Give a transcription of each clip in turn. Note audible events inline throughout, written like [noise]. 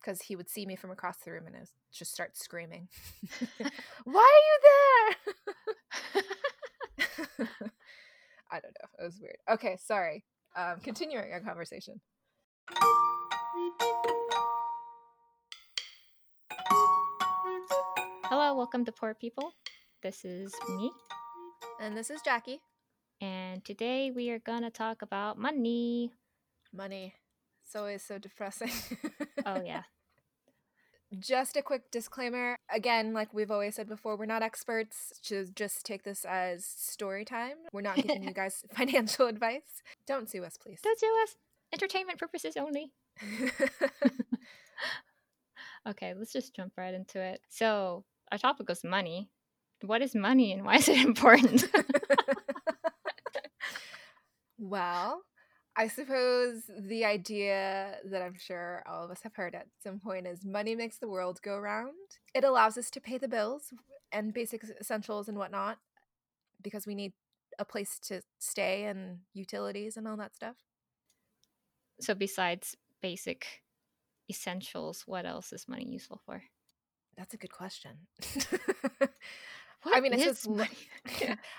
because he would see me from across the room and I was- just start screaming. [laughs] Why are you there? [laughs] I don't know. It was weird. Okay, sorry. Um, continuing our conversation. Hello, welcome to Poor People. This is me, And this is Jackie. and today we are going to talk about money. Money. It's always so depressing. Oh, [laughs] yeah. Just a quick disclaimer. Again, like we've always said before, we're not experts. To just take this as story time. We're not giving you [laughs] guys financial advice. Don't sue us, please. Don't sue us. Entertainment purposes only. [laughs] Okay, let's just jump right into it. So, our topic was money. What is money and why is it important? well, I suppose the idea that I'm sure all of us have heard at some point is money makes the world go round. It allows us to pay the bills and basic essentials and whatnot because we need a place to stay and utilities and all that stuff. so, besides basic essentials, what else is money useful for? That's a good question. [laughs] What mean, I is suppose lu- money?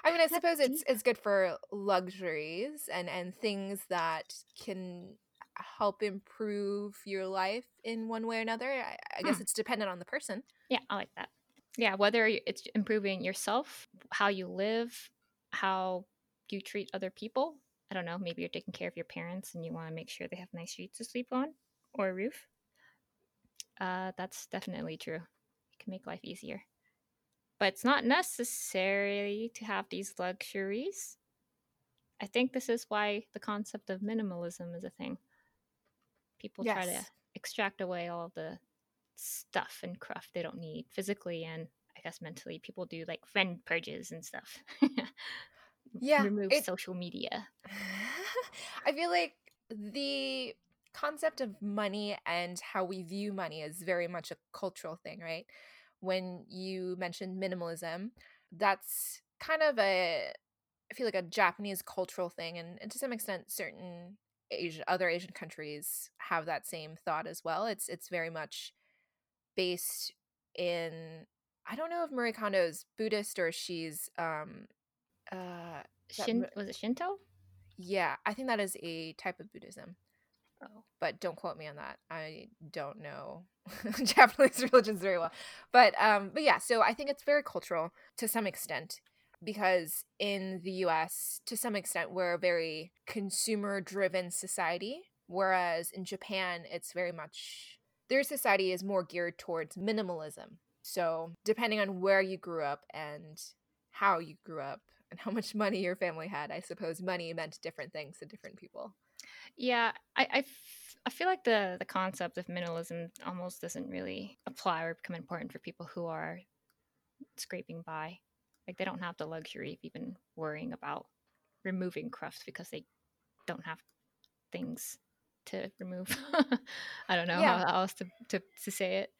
I mean, I suppose it's it's good for luxuries and and things that can help improve your life in one way or another. I, I guess Hmm. it's dependent on the person. Yeah, I like that. Yeah, whether it's improving yourself, how you live, how you treat other people. I don't know, maybe you're taking care of your parents and you want to make sure they have nice sheets to sleep on or a roof. Uh, that's definitely true. It can make life easier. But it's not necessary to have these luxuries. I think this is why the concept of minimalism is a thing. People try to extract away all the stuff and cruft they don't need physically and I guess mentally. People do like friend purges and stuff. [laughs] Yeah, Remove it- social media. [laughs] I feel like the concept of money and how we view money is very much a cultural thing, right? When you mentioned minimalism, that's kind of a I feel like a Japanese cultural thing and, and to some extent certain Asian other Asian countries have that same thought as well. It's it's very much based in I don't know if Marie Kondo is Buddhist or she's um uh Shin- re- was it Shinto? yeah, I think that is a type of Buddhism, Oh. but don't quote me on that. I don't know [laughs] Japanese religions very well. But um but yeah, so I think it's very cultural to some extent because in the US to some extent we're a very consumer driven society whereas in Japan it's very much their society is more geared towards minimalism. So, depending on where you grew up and how you grew up and how much money your family had, I suppose money meant different things to different people. Yeah, I, I, I feel like the, the concept of minimalism almost doesn't really apply or become important for people who are scraping by. Like they don't have the luxury of even worrying about removing cruft because they don't have things to remove. [laughs] I don't know Yeah. how else to, to, to say it.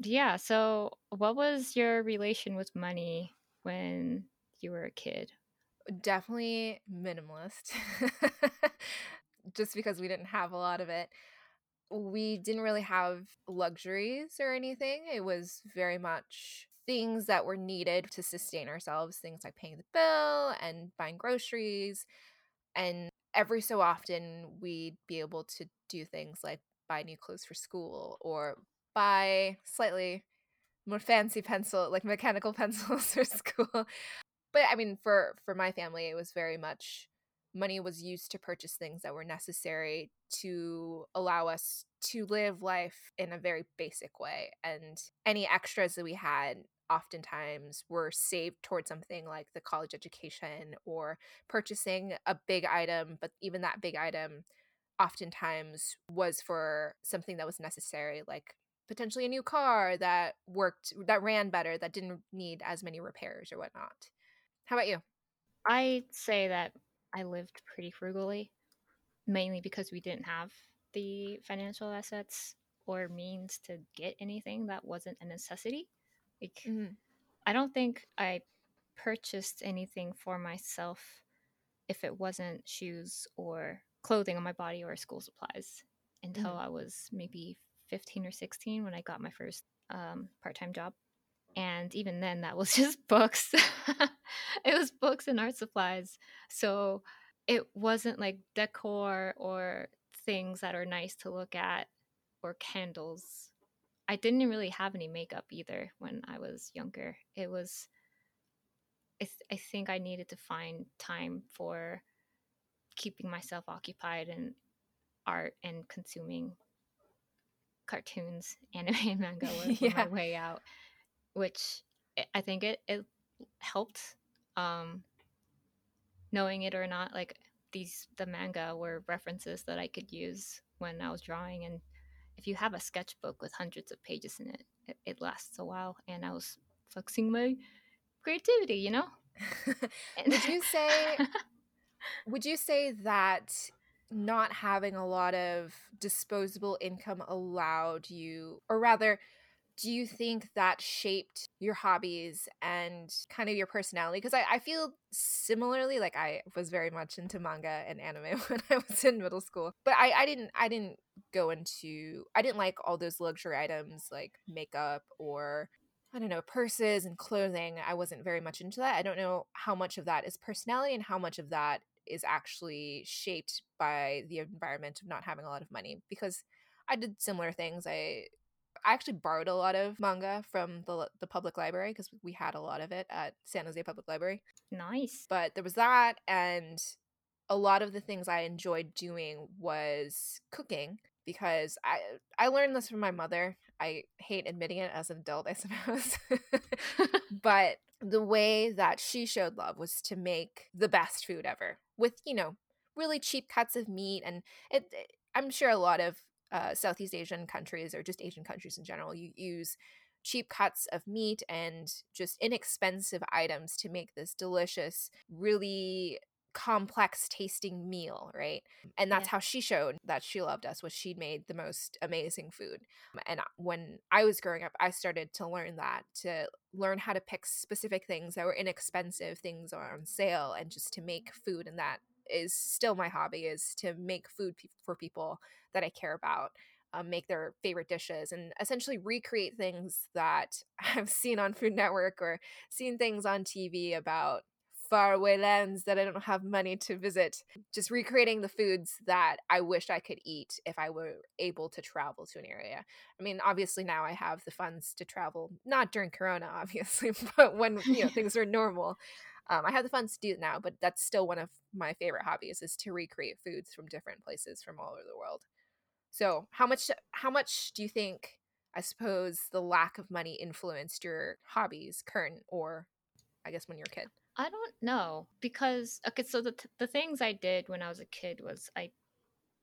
Yeah, so what was your relation with money when you were a kid? Definitely minimalist. [laughs] Just because we didn't have a lot of it. We didn't really have luxuries or anything. It was very much things that were needed to sustain ourselves, things like paying the bill and buying groceries. And every so often, we'd be able to do things like buy new clothes for school or buy slightly more fancy pencil, like mechanical [laughs] pencils for school but i mean for for my family it was very much money was used to purchase things that were necessary to allow us to live life in a very basic way and any extras that we had oftentimes were saved towards something like the college education or purchasing a big item but even that big item oftentimes was for something that was necessary like potentially a new car that worked that ran better that didn't need as many repairs or whatnot how about you? I'd say that I lived pretty frugally, mainly because we didn't have the financial assets or means to get anything that wasn't a necessity. Like, Mhm. I don't think I purchased anything for myself if it wasn't shoes or clothing on my body or school supplies until Mhm. I was maybe 15 or 16 when I got my first um, part time job. And even then, that was [laughs] just books. [laughs] it was books and art supplies. So it wasn't like decor or things that are nice to look at or candles. I didn't really have any makeup either when I was younger. It was, I, th- I think I needed to find time for keeping myself occupied in art and consuming cartoons, anime, and [laughs] manga was yeah. my way out, which I think it, it helped. Um, knowing it or not, like these the manga were references that I could use when I was drawing. And if you have a sketchbook with hundreds of pages in it, it, it lasts a while. And I was flexing my creativity, you know. [laughs] would you say? [laughs] would you say that not having a lot of disposable income allowed you, or rather, do you think that shaped your hobbies and kind of your personality? Because I, I feel similarly, like I was very much into manga and anime [laughs] when I was in middle school, but I, I didn't I didn't go into I didn't like all those luxury items like makeup or I don't know, purses and clothing. I wasn't very much into that. I don't know how much of that is personality and how much of that is actually shaped by the environment of not having a lot of money because I did similar things. I I actually borrowed a lot of manga from the the public library because we had a lot of it at San Jose Public Library. Nice. But there was that and a lot of the things I enjoyed doing was cooking because I I learned this from my mother. I hate admitting it as an adult, I [laughs] suppose. [laughs] but the way that she showed love was to make the best food ever with, you know, really cheap cuts of meat and it, it I'm sure a lot of uh, Southeast Asian countries or just Asian countries in general, you use cheap cuts of meat and just inexpensive items to make this delicious, really complex tasting meal, right? And that's yeah. how she showed that she loved us was she made the most amazing food. And when I was growing up, I started to learn that to learn how to pick specific things that were inexpensive, things are on sale and just to make food and that is still my hobby is to make food pe- for people that I care about. Um, make their favorite dishes and essentially recreate things that [laughs] I've seen on Food Network or seen things on TV about faraway lands that I don't have money to visit. Just recreating the foods that I wish I could eat if I were able to travel to an area. I mean, obviously now I have the funds to travel, not during Corona, [laughs] obviously, but when you know things are [laughs] normal. Um, I have the funds to do it now, but that's still one of my favorite hobbies is to recreate foods from different places from all over the world. So, how much how much do you think I suppose the lack of money influenced your hobbies, current or I guess when you're a kid? I don't know because okay, so the the things I did when I was a kid was I,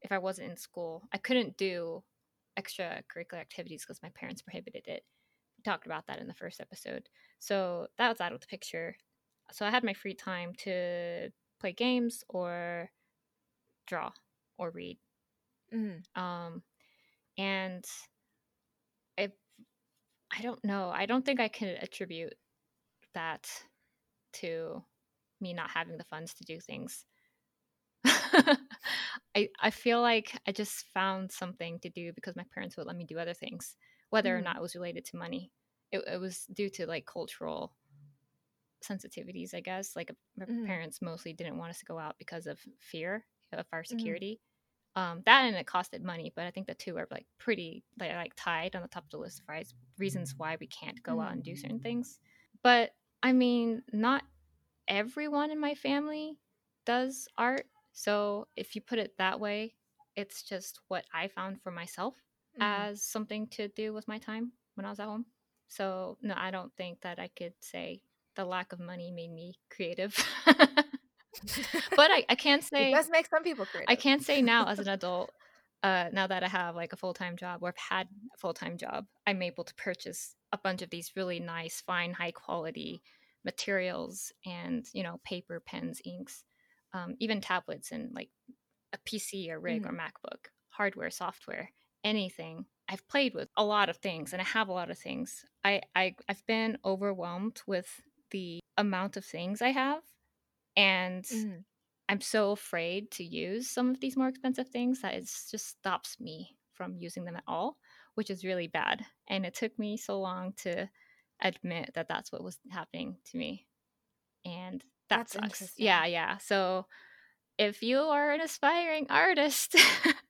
if I wasn't in school, I couldn't do extracurricular activities because my parents prohibited it. We talked about that in the first episode, so that was out of the picture. So I had my free time to play games or draw or read. Mm-hmm. Um, and if I don't know, I don't think I can attribute that to me not having the funds to do things. [laughs] I I feel like I just found something to do because my parents would let me do other things, whether mm. or not it was related to money. It, it, was due to like cultural sensitivities, I guess. Like my mm. parents mostly didn't want us to go out because of fear of our mm-hmm. security. Mm. Um, that and it costed money, but I think the two are like pretty like, like tied on the top of the list of reasons why we can't go out and do certain things. But I mean, not everyone in my family does art. So if you put it that way, it's just what I found for myself mm-hmm. as something to do with my time when I was at home. So no, I don't think that I could say the lack of money made me creative. [laughs] but I, I can't [laughs] say it does make some people creative. I can't say now as an [laughs] adult, uh, now that I have like a full time job or I've had a full time job, I'm able to purchase a bunch of these really nice, fine, high quality materials and you know paper, pens, inks, um, even tablets and like a PC or rig mm-hmm. or MacBook, hardware, software, anything. I've played with a lot of things and I have a lot of things. I, I I've been overwhelmed with the amount of things I have and mm-hmm. I'm so afraid to use some of these more expensive things that it just stops me from using them at all. which is really bad. And it took me so long to admit that that's what was happening to me. And that That's sucks. Yeah, yeah. So if you are an aspiring artist,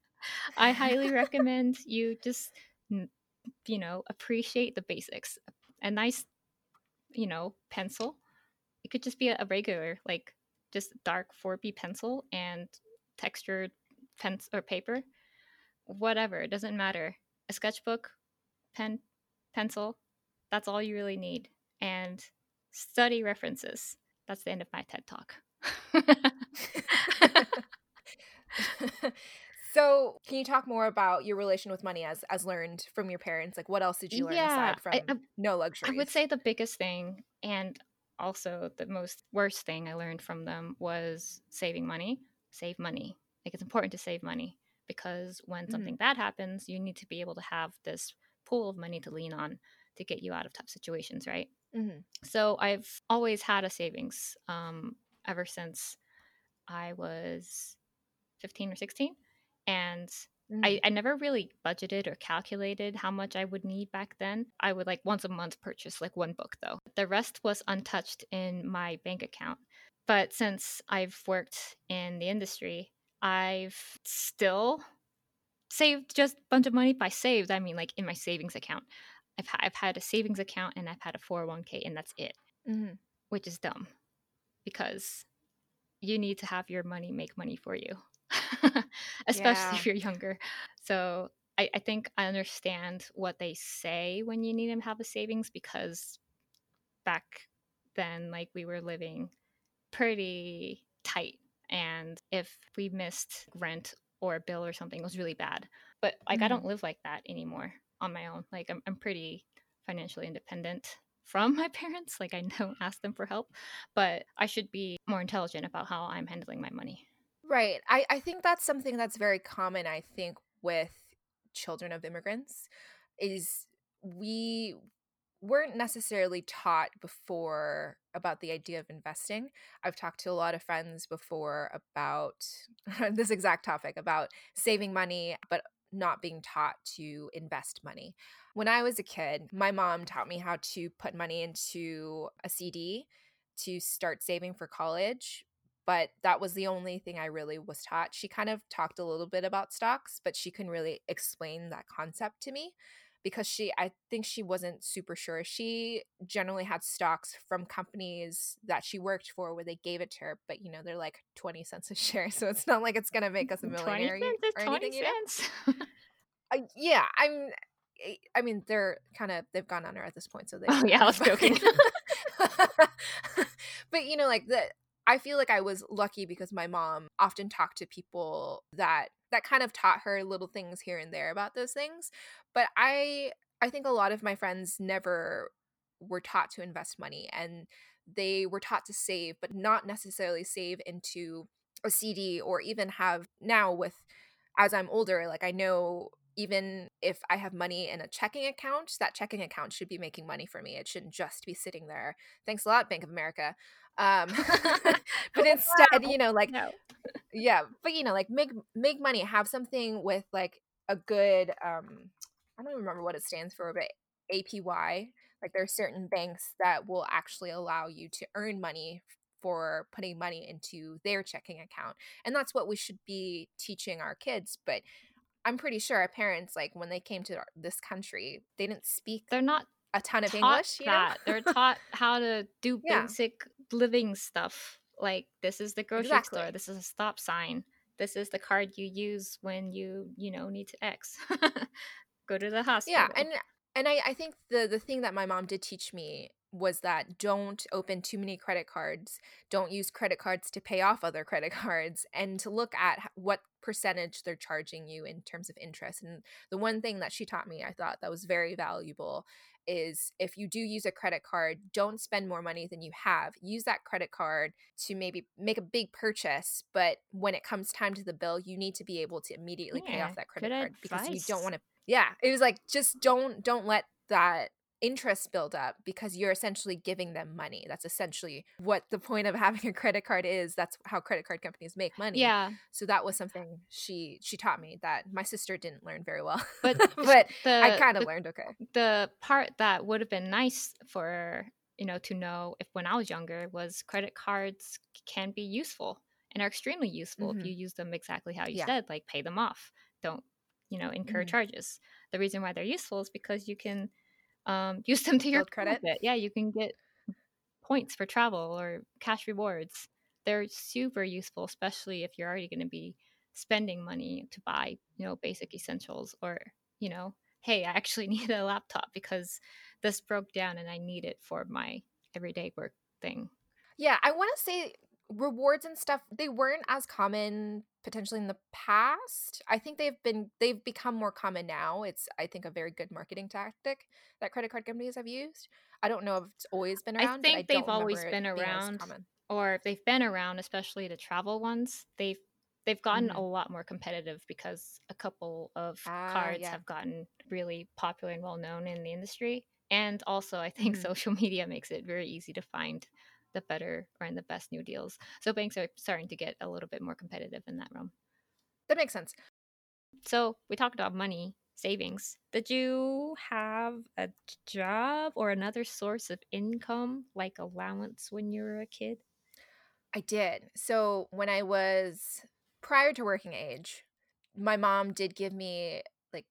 [laughs] I highly [laughs] recommend you just, you know, appreciate the basics. A nice, you know, pencil. It could just be a, regular, like, just dark 4B pencil and textured pen or paper. Whatever, it doesn't matter. A sketchbook, pen, pencil, that's all you really need. And study references. That's the end of my TED talk. [laughs] so, can you talk more about your relation with money as as learned from your parents? Like, what else did you learn yeah, aside I, from I, no luxury I would say the biggest thing and also the most worst thing I learned from them was saving money. Save money. Like it's important to save money because when Mhm. something bad happens, you need to be able to have this pool of money to lean on to get you out of tough situations, right? Mhm. So I've always had a savings um, ever since I was 15 or 16. And I, Mhm. I never really budgeted or calculated how much I would need back then. I would like once a month purchase like one book though. The rest was untouched in my bank account. But since I've worked in the industry, I've still saved just a bunch of money. By saved, I mean like in my savings account. I've, ha- I've had a savings account and I've had a 401k and that's it, Mhm. which is dumb because you need to have your money make money for you, [laughs] especially Yeah. if you're younger. So I, I think I understand what they say when you need to have a savings because back then, like we were living pretty tight. And if we missed rent or a bill or something, it was really bad. But like I don't Mhm. live like that anymore on my own. Like I'm, I'm pretty financially independent [laughs] from my parents. Like I don't ask them for help, but I should be more intelligent about how I'm handling my money. Right. I I think that's something that's very common, I think, with children of immigrants is we weren't necessarily taught before about the idea of investing. I've talked to a lot of friends before about [laughs] this exact topic about saving money but not being taught to invest money. When I was a kid, my mom taught me how to put money into a CD to start saving for college, but that was the only thing I really was taught. She kind of talked a little bit about stocks, but she couldn't really explain that concept to me because she I think she wasn't super sure. She generally had stocks from companies that she worked for where they gave it to her, but you know, they're like 20 cents a share, [laughs] so it's not like it's going to make us a millionaire [laughs] 20 millionaire cents is 20 anything, you know. cents. [laughs] Uh, yeah, I'm I- I mean, they're kind of they've gone under at this point, so they oh, yeah, I was joking. but you know, like the I feel like I was lucky because my mom often talked to people that that kind of taught her little things here and there about those things. But I I think a lot of my friends never were taught to invest money and they were taught to save, but not necessarily save into a CD or even have now with as I'm older, like I know even if I have money in a checking account, that checking account should be making money for me. It shouldn't just be sitting there. Thanks a lot, Bank of America. Um, [laughs] [laughs] but instead, you know, like No. yeah, but you know, like make make money, have something with like a good um I don't even remember what it stands for, but APY. Like there are certain banks that will actually allow you to earn money for putting money into their checking account. And that's what we should be teaching our kids, but I'm pretty sure our parents like when they came to this country, they didn't speak They're not a ton of English, you know? that. They're taught how to do yeah, basic living stuff. Like this is the grocery store, this is a stop sign. This is the card you use when you, you know, need to X. [laughs] Go to the hospital. Yeah, and and I I think the the thing that my mom did teach me was that don't open too many credit cards. Don't use credit cards to pay off other [laughs] credit cards and to look at what percentage they're charging you in terms of interest. And the one thing that she taught me I thought that was very valuable is if you do use a credit card, don't spend more money than you have. Use that credit card to maybe make a big purchase, but when it comes time to the bill, you need to be able to immediately pay off that credit card because you don't want to yeah, it was like just don't don't let that interest build up because you're essentially giving them money. That's essentially what the point of having a credit card is. That's how credit card companies make money. Yeah. So that was something she she taught me that my sister didn't learn very well. But [laughs] but the, I kind of learned okay. the part that would have been nice for you know to know if when I was younger was credit cards can be useful and are extremely useful Mhm. if you use them exactly how you Yeah. said, like pay them off. Don't you know incur Mhm. charges. The reason why they're useful is because you can um, use them to your Build credit. benefit. Yeah, you can get points for travel or cash rewards. They're super useful, especially if you're already going to be spending money to buy, you know, basic essentials or, you know, hey, I actually [laughs] need a laptop because this broke down and I need it for my everyday work thing. Yeah, I want to say rewards and stuff they weren't as common potentially in the past. I think they've been they've become more common now. It's I think a very good marketing tactic that credit card companies have used. I don't know if it's always been I around. but think I they've always been around. Or if they've been around, especially the travel ones, they've they've gotten Mhm. a lot more competitive because a couple of Ah, cards yeah. have gotten really popular and well known in the industry. And also I think Mhm. social [laughs] media makes it very easy to find the better or in the best new deals. So banks are starting to get a little bit more competitive in that realm. That makes sense. So we talked about money, savings. Did you have a job or another source of income like allowance when you were a kid? I did. So when I was prior to working age, my mom did give me like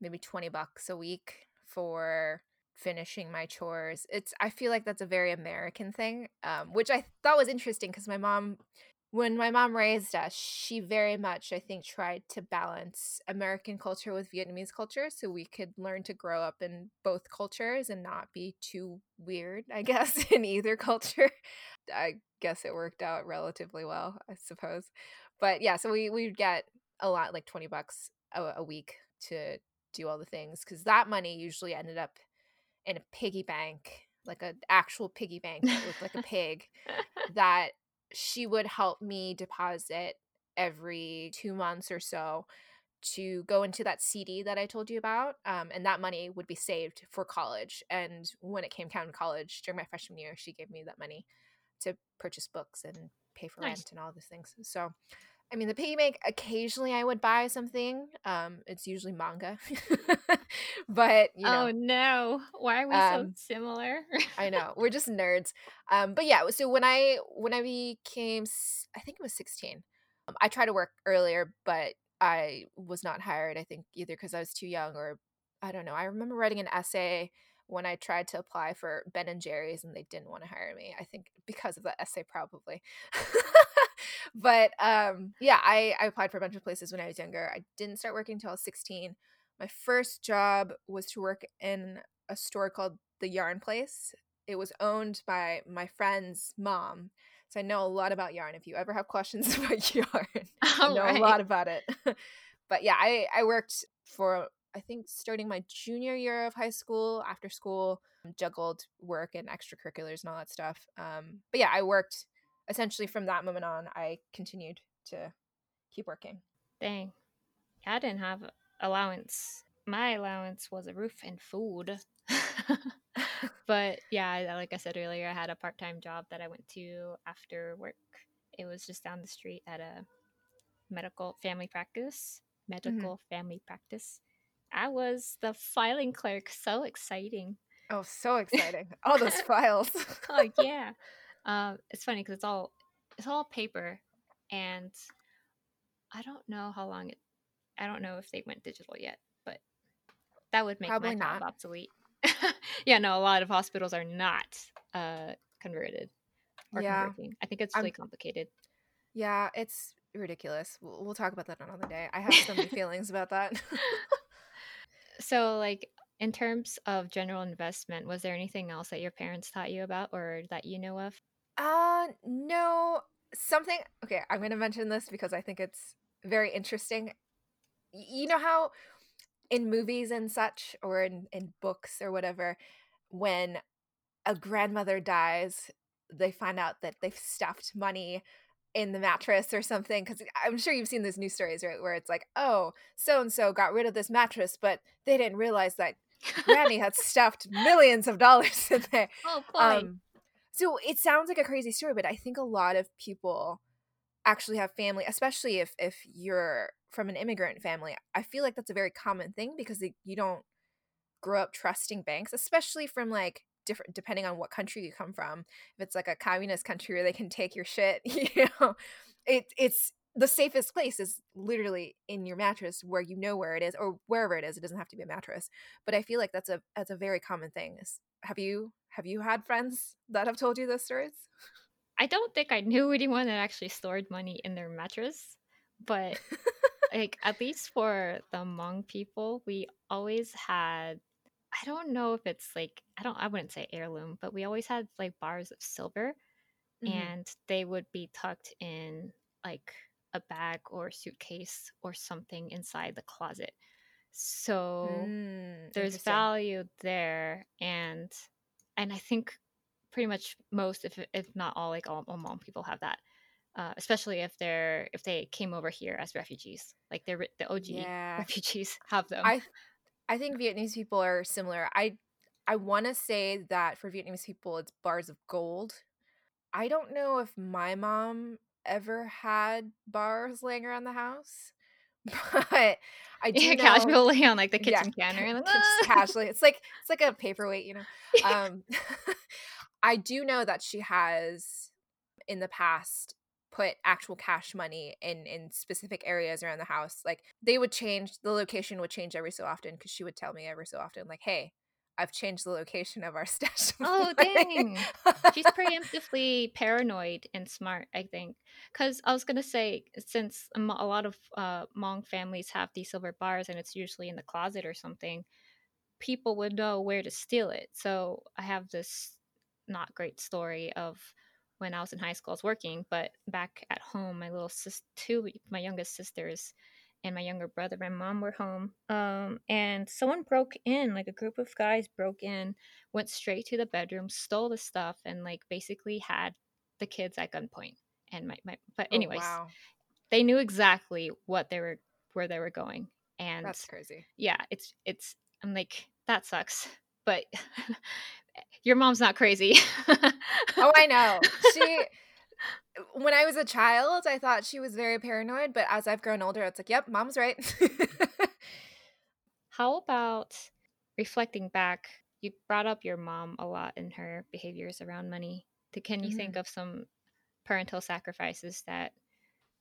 maybe 20 bucks a week for finishing my chores. It's I feel like that's a very American thing, um, which I thought was interesting because my mom when my mom raised us, she very much I think tried to balance American culture with Vietnamese culture so we could learn to grow up in both cultures and not be too weird, I [laughs] guess, in either culture. I guess it worked out relatively well, I suppose. But yeah, so we we'd get a lot, like twenty bucks a, a week to do all the things because that money usually ended up in a piggy bank, like an actual piggy bank that looked like a pig [laughs] that she would help me deposit every two months or so to go into that CD that I told you about. Um, and that money would be saved for college. And when it came down to college during my freshman year, she gave me that money to purchase books and pay for Nice. rent and all those things. So, I mean, the piggy bank, occasionally I would buy something. Um, it's usually manga. [laughs] but, you know, oh no. Why are we Um, so similar? I know we're just [laughs] nerds. Um, but yeah, so when I when I became, I think it was sixteen. Um, I tried to work earlier, but I was not hired. I think either because I was too young or I don't know. I remember writing an essay when I tried to apply for Ben and Jerry's, and they didn't want to hire me. I think because of that essay, probably. [laughs] but um, yeah, I, I applied for a bunch of places when I was younger. I didn't start working until I was sixteen. My first job was to work in a store called the Yarn Place. It was owned by my friend's mom. So I know a lot about yarn. If you ever have questions [laughs] about yarn, I know right. a lot about it. [laughs] but yeah, I, I worked for, I think, starting my junior year of high school, after school, juggled work and extracurriculars and all that stuff. Um, but yeah, I worked essentially from that moment on, I continued to keep working. Dang. I didn't have allowance. My allowance was a roof and food. [laughs] but yeah, like I said earlier, I had a part time job that I went to after work. It was just down the street at a medical family practice. Mm-hmm. Medical family practice. I was the filing clerk. So exciting. Oh, so exciting. all those [laughs] files. oh yeah. [laughs] Um, it's funny because it's all it's all paper, and I don't know how long it. I don't know if they went digital yet, but that would make Probably my job not. obsolete. [laughs] yeah, no, a lot of hospitals are not uh, converted or Yeah. converting. I think it's I'm- really complicated. Yeah, it's ridiculous. We'll, we'll talk about that another day. I have so many [laughs] feelings about that. [laughs] So, like in terms of general investment, was there anything else that your parents taught you about or that you know of? Uh, no, something. Okay, I'm going to mention this because I think it's very interesting. Y- You know how in movies and such, or in, in books or whatever, when a grandmother dies, they find out that they've stuffed money in the mattress or something because i'm sure you've seen those news stories right where it's like oh so and so got rid of this mattress but they didn't realize that [laughs] Granny had stuffed millions of dollars in there. Oh. Um, so it sounds like a crazy story, but I think a lot of people actually have family, especially if if you're from an immigrant family. I feel like that's a very common thing because you don't grow up trusting banks, especially from like different depending on what country you come from. If it's like a communist country where they can take your shit, [laughs] you know, it it's the safest place is literally in your mattress where you know where it is or wherever it is. It doesn't have to be a mattress. But I feel like that's a that's a very common thing. Have you have you had friends that have told you those stories? I don't think I knew anyone that actually stored money in their mattress, but [laughs] like at least for the Hmong people, we always had I don't know if it's like I don't I wouldn't say heirloom, but we always had like bars of silver Mhm. and they would be tucked in like a bag or suitcase or something inside the closet. So Mm, there's value there and and I think pretty much most if if not all like all, all Hmong people have that. Uh, especially if they're if they came over here as refugees, like they're re- the OG [laughs] Yeah. refugees have them. I I think Vietnamese people are similar. I I want to say that for Vietnamese people it's bars of gold. I don't know if my mom ever had bars laying around the house, [laughs] but I [laughs] do yeah, know casually on like the yeah, kitchen counter. ca- Like, [laughs] just "Ah!" casually. It's like it's like a paperweight, you know. Um I do know that she has in the past put actual cash money in in specific areas around the house. Like they would change the location would change every so often because she would tell me every so often, like, "Hey, I've changed the location of our stash." [laughs] oh dang, she's [laughs] preemptively paranoid and smart. I think because I was gonna say since a lot of uh, Hmong families have these silver bars and it's usually in the closet or something, people would know where to steal it. So I have this not great story of when I was in high school, I was working, but back at home, my little sis, two, my youngest sisters, and my younger brother, my mom were home. Um, and someone broke in, like a group of guys broke in, went straight to the bedroom, stole the stuff, and like basically had the kids at gunpoint. And my, my but oh anyways, wow, they knew exactly what they were where they were going. And that's crazy. yeah, it's it's I'm like that sucks, but [laughs] your mom's not crazy. Oh, I know. [laughs] She when I was a child, I thought she was very paranoid, but as I've grown older, it's like, "Yep, mom's right." [laughs] How about reflecting back? You brought up your mom a lot in her behaviors around money. Can you think Mhm. of some parental sacrifices that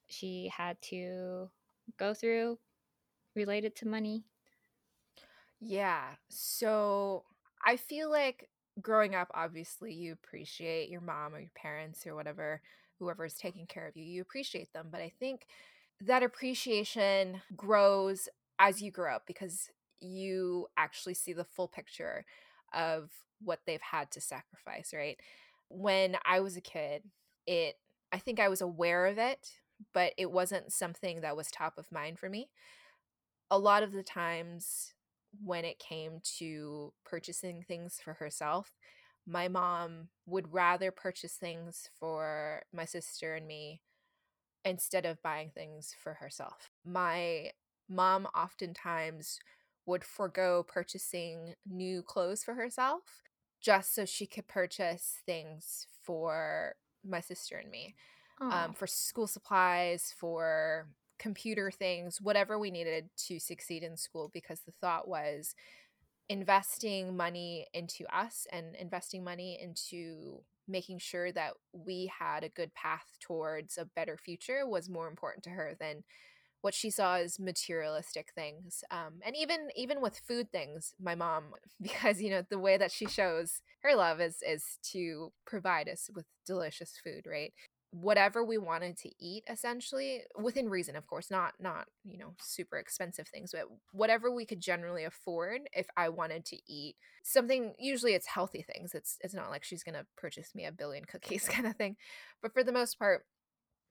she had to go through related to money? Yeah. So I feel like growing up, obviously, you appreciate your mom or your parents or whatever, whoever is taking care of you, you appreciate them. But I think that appreciation grows as you grow up because you actually see the full picture of what they've had to sacrifice, right? When I was a kid, it, I think I was aware of it, but it wasn't something that was top of mind for me a lot of the times when it came to purchasing things for herself, my mom would rather purchase things for my sister and me instead of buying things for herself. My mom oftentimes would forego purchasing new clothes for herself just so she could purchase things for my sister and me um, for school supplies, for computer things, whatever we needed to succeed in school, because the thought was investing money into us and investing money into making sure that we had a good path towards a better future was more important to her than what she saw as materialistic things. Um, and even even with food things my mom [laughs] because you know the way that she shows her love is is to provide us with delicious food right whatever we wanted to eat essentially within reason of course not not you know super expensive things but whatever we could generally afford if i wanted to eat something usually it's healthy things it's it's not like she's gonna purchase me a billion [laughs] cookies kind of thing but for the most part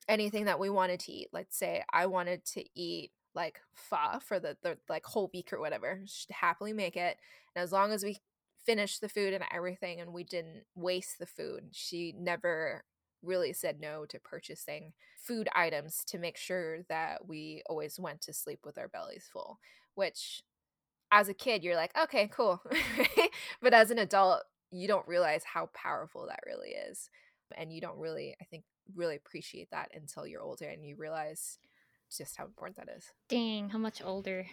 anything that we wanted to eat let's say i wanted to eat like pho for the, the like whole week or whatever she'd happily make it and as long as we finished the food and everything and we didn't waste the food she never really said no to purchasing food items to make sure that we always went to sleep with our bellies full which as a kid, you're like, okay, cool. [laughs] but as an adult, you don't realize how powerful that really is. And you don't really, I think, really appreciate that until you're older and you realize just how important that is. Dang, how much older?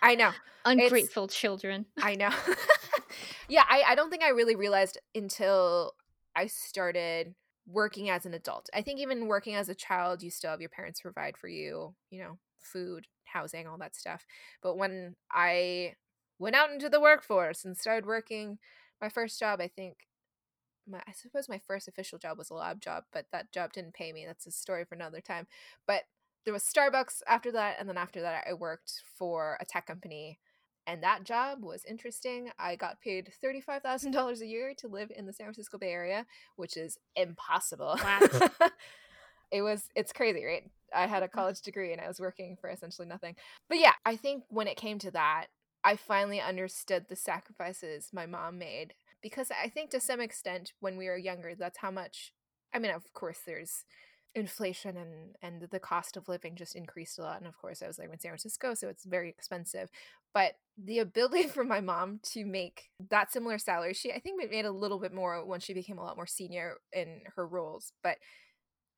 I know. [laughs] Ungrateful it's, children. I know. [laughs] yeah, I, I don't think I really realized until I started working as an adult. I think even working as a child, you still have your parents provide for you, you know, food, housing, all that stuff. But when I went out into the workforce and started working, my first job, I think, my, I suppose my first official job was a lab job, but that job didn't pay me. That's a story for another time. But there was Starbucks after that, and then after that, I worked for a tech company, and that job was interesting. I got paid thirty five thousand dollars a year to live in the San Francisco Bay Area, which is impossible. Wow. [laughs] it was it's crazy, right? I had a mm-hmm. college degree and I was working for essentially nothing. But yeah, I think when it came to that, I finally understood the sacrifices my mom made because I think to some extent when we were younger, that's how much. I mean, of course, there's inflation and and the cost of living just increased a lot and of course i was like in san francisco so it's very expensive but the ability [laughs] for my mom to make that similar salary she i think made a little bit more when she became a lot more senior in her roles but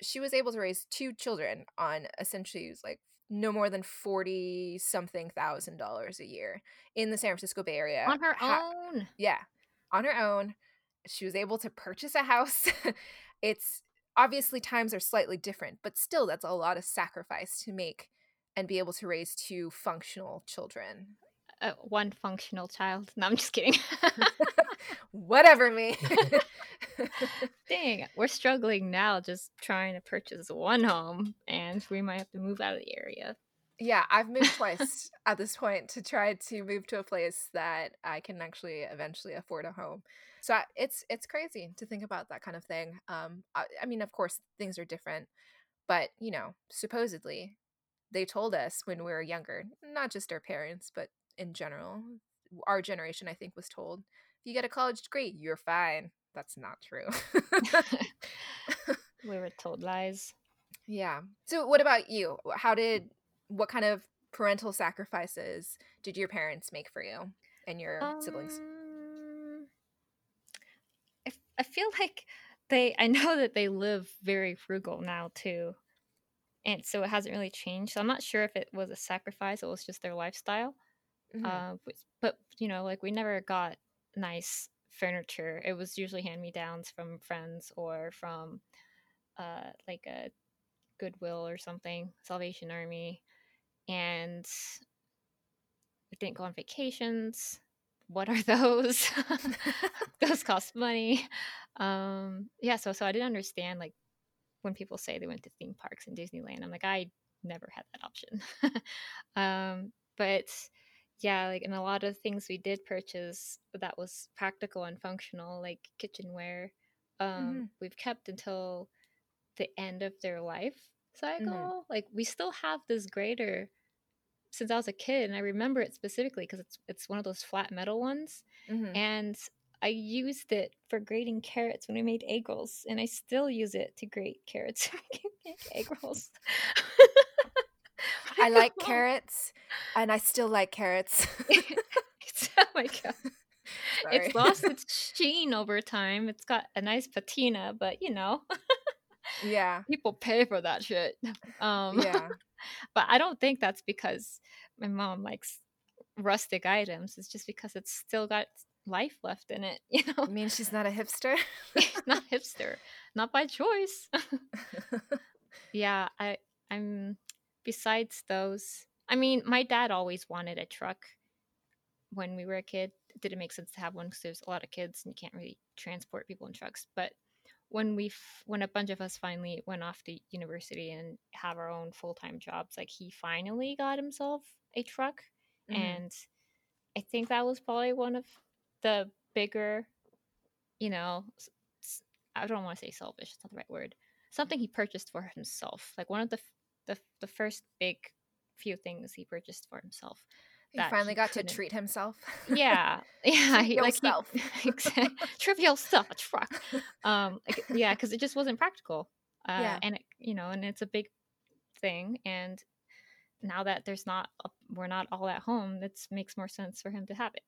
she was able to raise two children on essentially like no more than 40 something thousand dollars a year in the san francisco bay area on her ha- own yeah on her own. She was able to purchase a house. [laughs] it's obviously times are slightly different, but still, that's a lot of sacrifice to make and be able to raise two functional children. Uh, one functional child. No, I'm just kidding. [laughs] [laughs] Whatever, me. [laughs] Dang, we're struggling now just trying to purchase one home, and we might have to move out of the area. Yeah, I've moved twice at this point to try to move to a place that I can actually eventually afford a home. So it's it's crazy to think about that kind of thing. Um, I, I mean, of course, things are different, but you know, supposedly, they told us when we were younger, not just our parents, but in general, our generation, I think, was told if you get a college degree, you're fine. That's not true. [laughs] [laughs] we were told lies. Yeah. So, what about you? How did what kind of parental sacrifices did your parents make for you and your um, siblings? I, feel like they, I [laughs] know that they live very frugal now too. And so it hasn't really changed. So I'm not sure if it was a sacrifice, it was just their lifestyle. Mm-hmm. Uh, but, you know, like we never got nice furniture. It was usually hand me downs from friends or from uh, like a Goodwill or something, Salvation Army and we didn't go on vacations. What are those? [laughs] [laughs] those cost money. Um, yeah, so so I didn't understand like when people say they went to theme parks and Disneyland. I'm like, I never had that option. [laughs] um, but yeah, like in a lot of things we did purchase that was practical and functional, like kitchenware, um, mm-hmm. we've kept until the end of their life mm-hmm. cycle. Mm-hmm. Like we still have this grater since I was a kid, and I remember it specifically because it's it's one of those flat metal ones, mm-hmm. and I used it for grating carrots when we made egg rolls, and I still use it to grate carrots [laughs] egg rolls. I like [laughs] carrots, and I still like carrots. [laughs] oh my god. Sorry. It's lost its sheen over time. It's got a nice patina, but you know. yeah. People pay for that shit. Um, yeah but I don't think that's because my mom likes rustic items. It's just because it's still got life left in it. [laughs] You know, I mean, she's not a hipster. [laughs] not hipster, not by choice. [laughs] yeah, I I'm. Besides those, I mean, my dad always wanted a truck when we were a kid. It didn't make sense to have one because there's a lot of kids and you can't really transport people in trucks. But when we f- when a bunch of us finally went off to university and have our own full-time jobs like he finally got himself a truck mm-hmm. and i think that was probably one of the bigger you know i don't want to say selfish it's not the right word something he purchased for himself like one of the the, the first big few things he purchased for himself he finally he got to treat himself. [laughs] Yeah, [laughs] yeah, he, like he, [laughs] trivial stuff, a truck. Um, like, yeah, because it just wasn't practical. Uh, yeah, and it, you know, and it's a big thing. And now that there's not a we're not all at home, it makes more sense for him to have it.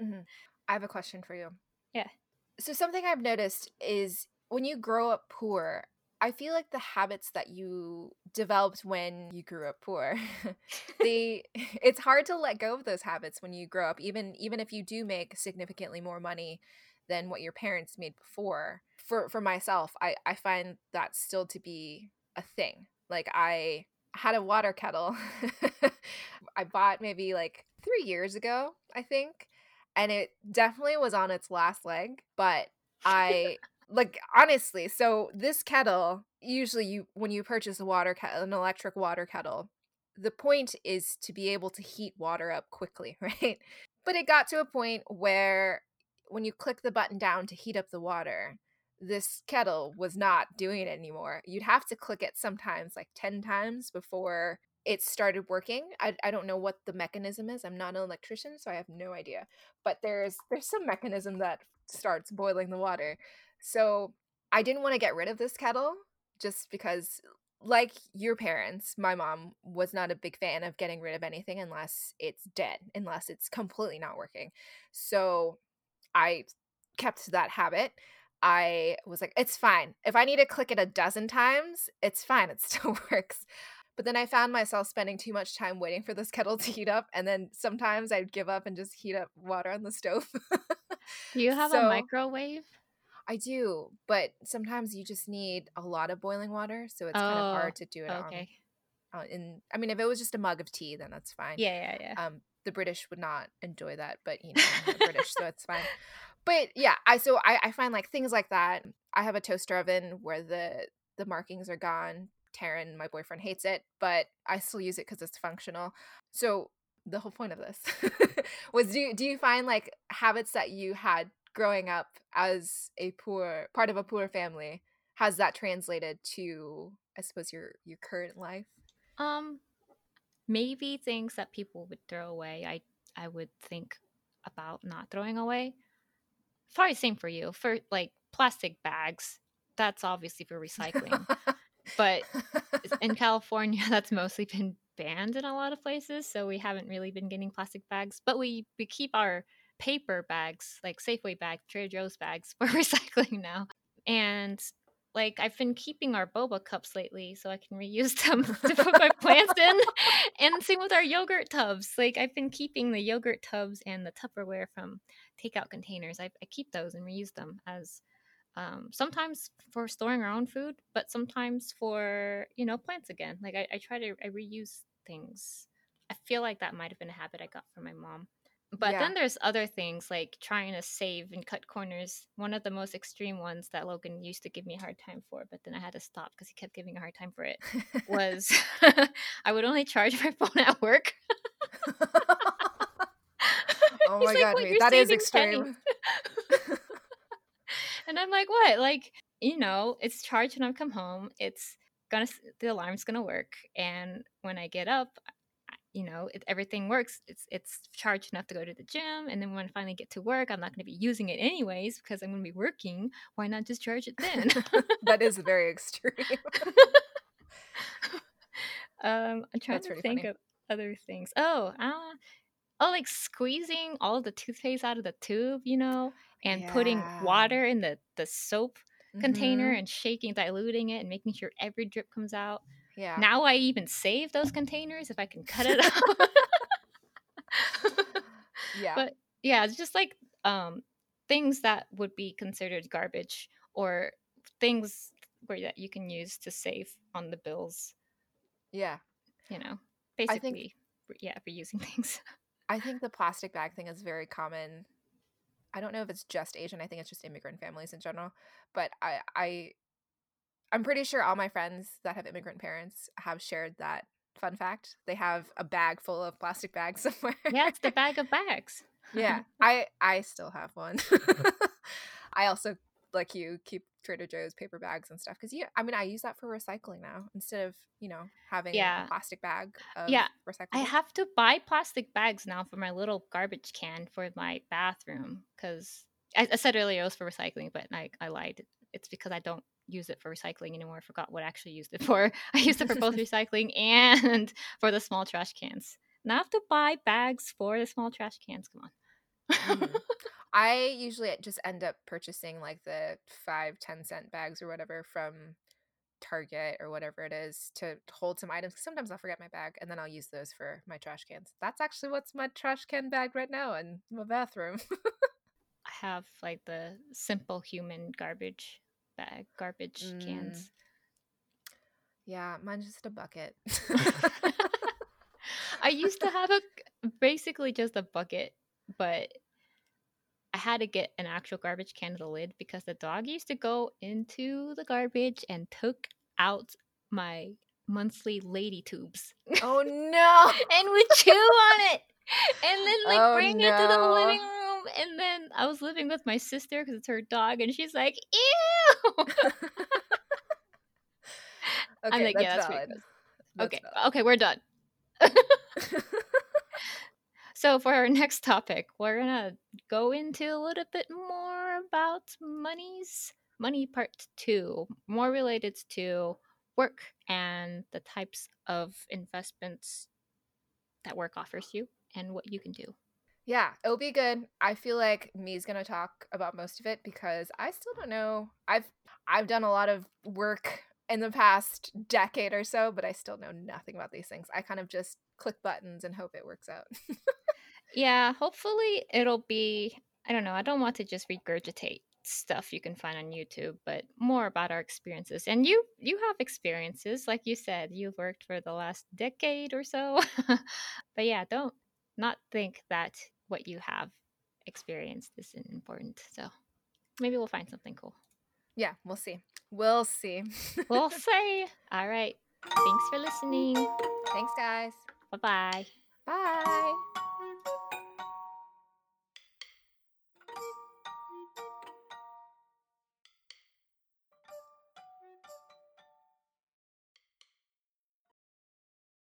Mhm. I have a question for you. Yeah. So something I've noticed is when you grow up poor, I feel like the habits that you developed when you grew up poor, [laughs] they [laughs] [laughs] it's hard to let go of those habits when you grow up even even if you do make significantly more money than what your parents made before. For for myself, I I find that still to be a thing. Like I had a water kettle. I bought maybe like 3 years ago, I think, and it definitely was on its last leg, but I like honestly, so this kettle, usually you when you purchase a water kettle, an electric water kettle, the point is to be able to heat water up quickly, [laughs] right? But it got to a point where when you click the button down to heat up the water, this kettle was not doing it anymore. You'd have to click it sometimes like 10 times before it started working. I, I don't know what the mechanism is. I'm not an electrician, so I have no idea. But there's there's some mechanism that starts boiling the water. So I didn't want to get rid of this kettle just because like your parents, my mom was not a big fan of getting rid of anything unless it's dead, unless it's completely not working. So I kept that habit. I was like, it's fine. If I need to click it a dozen times, it's fine. It [laughs] still works. But then I found myself spending too much time waiting for this kettle to heat up. And then sometimes I'd give up and just heat up water on the stove. Do you [laughs] have so, a microwave? I do, but sometimes you just need a lot of boiling water. So it's Oh, kind of hard to do it okay. on, on in I mean if it was just a mug of tea, then that's fine. Yeah, yeah, yeah. Um the British would not enjoy that, but you know, I'm British, so it's fine. But yeah, I so I, I find like things like that. I have a toaster oven where the the markings are gone. Taryn, my boyfriend, hates it, but I still use it because it's functional. So the whole point of this [laughs] was do do you find like habits that you had growing up as a poor part of a poor family has that translated to I suppose your your current life? Um, maybe things that people would throw away. I I would think about not throwing away. Probably same for you. For like plastic bags, that's obviously for recycling. [laughs] but in California, [laughs] that's mostly been banned in a lot of places, so we haven't really been getting plastic bags. But we we keep our paper bags, like Safeway bags, Trader Joe's bags, [laughs] for recycling now. And like I've been keeping our boba cups lately so I can reuse them [laughs] to put my plants in. [laughs] And same with our yogurt tubs. Like I've been keeping the yogurt tubs and the Tupperware from takeout containers. I, I keep those and reuse them as um, sometimes for storing our own food, but sometimes for you know plants again. Like I, I try to I reuse things. I feel like that might have been a habit I got from my mom. But Yeah. then there's other things like trying to save and cut corners. One of the most extreme ones that Logan used to give me a hard time for, but then I had to stop because he kept giving a hard time for it, [laughs] was [laughs] I would only charge my phone [laughs] at work. oh my god, "What, that is extreme. And I'm like, what? Like, you know, it's charged when I come home. It's gonna, the alarm's gonna work. And when I get up, you know, it, everything works. It's it's charged enough to go to the gym. And then when I finally get to work, I'm not gonna be using it anyways because I'm gonna be working. Why not just charge it then? [laughs] that is very extreme. [laughs] um, I'm trying That's to think funny. of other things. Oh, uh, oh, like squeezing all the toothpaste out of the tube, you know, and putting water in the the soap container Mhm. and shaking, diluting it, and making sure every drip comes out. Yeah. Now I even save those containers if I can cut it [laughs] up. [laughs] yeah. but yeah, it's just like um, things that would be considered garbage or things where that you can use to save on the bills. yeah. You know, I think- basically, yeah, reusing [laughs] things. I think the plastic bag thing is very common. I don't know if it's just Asian. I think it's just immigrant families in general. But I, I, I'm pretty sure all my friends that have immigrant parents have shared that fun fact. They have a bag full of plastic bags [laughs] somewhere. yeah, it's the bag of bags. yeah, [laughs] I, I still have one. [laughs] I also like you keep Trader Joe's paper bags and stuff because you. I mean, I use that for recycling now instead of you know having Yeah. a plastic bag. Of Yeah, recyclable. I have to buy plastic bags now for my little garbage can for my bathroom because I, I said earlier it was for recycling, but I, I lied. It's because I don't use it for recycling anymore. I forgot what I actually used it [laughs] for. I used it for both [laughs] recycling and [laughs] for the small trash cans. Now I have to buy bags for the small trash cans. Come on. Mhm. I usually just end up purchasing like the five, ten cent bags or whatever from Target or whatever it is to hold some items. Sometimes I'll forget my bag and then I'll use those for my trash cans. That's actually what's my trash can bag right now in my bathroom. I have like the simple human garbage bag, garbage Mm. cans. yeah, mine's just a bucket. [laughs] [laughs] I used to have a basically just a bucket, but I had to get an actual garbage can with a lid because the dog used to go into the garbage and took out my monthly lady tubes oh [laughs] no. and would chew on it and then like Oh, bring it to the living room and then I was living with my sister because it's her dog and she's like ew [laughs] Okay, like, that's yeah, that's valid. That's okay valid. okay we're done [laughs] [laughs] So for our next topic, we're gonna go into a little bit more about monies. Money part two, more related to work and the types of investments that work offers you and what you can do. Yeah, it'll be good. I feel like me's gonna talk about most of it because I still don't know. I've I've done a lot of work in the past decade or so, but I still know nothing about these things. I kind of just click buttons and hope it works out. Yeah, hopefully it'll be I don't know, I don't want to just regurgitate stuff you can find on YouTube, but more about our experiences. And you you have experiences, like you said, you've worked for the last decade or so. [laughs] but yeah, don't not think that what you have experienced isn't important. So maybe we'll find something cool. yeah, we'll see. We'll see. [laughs] We'll say. All right. Thanks for listening. Thanks, guys. Bye-bye. Bye.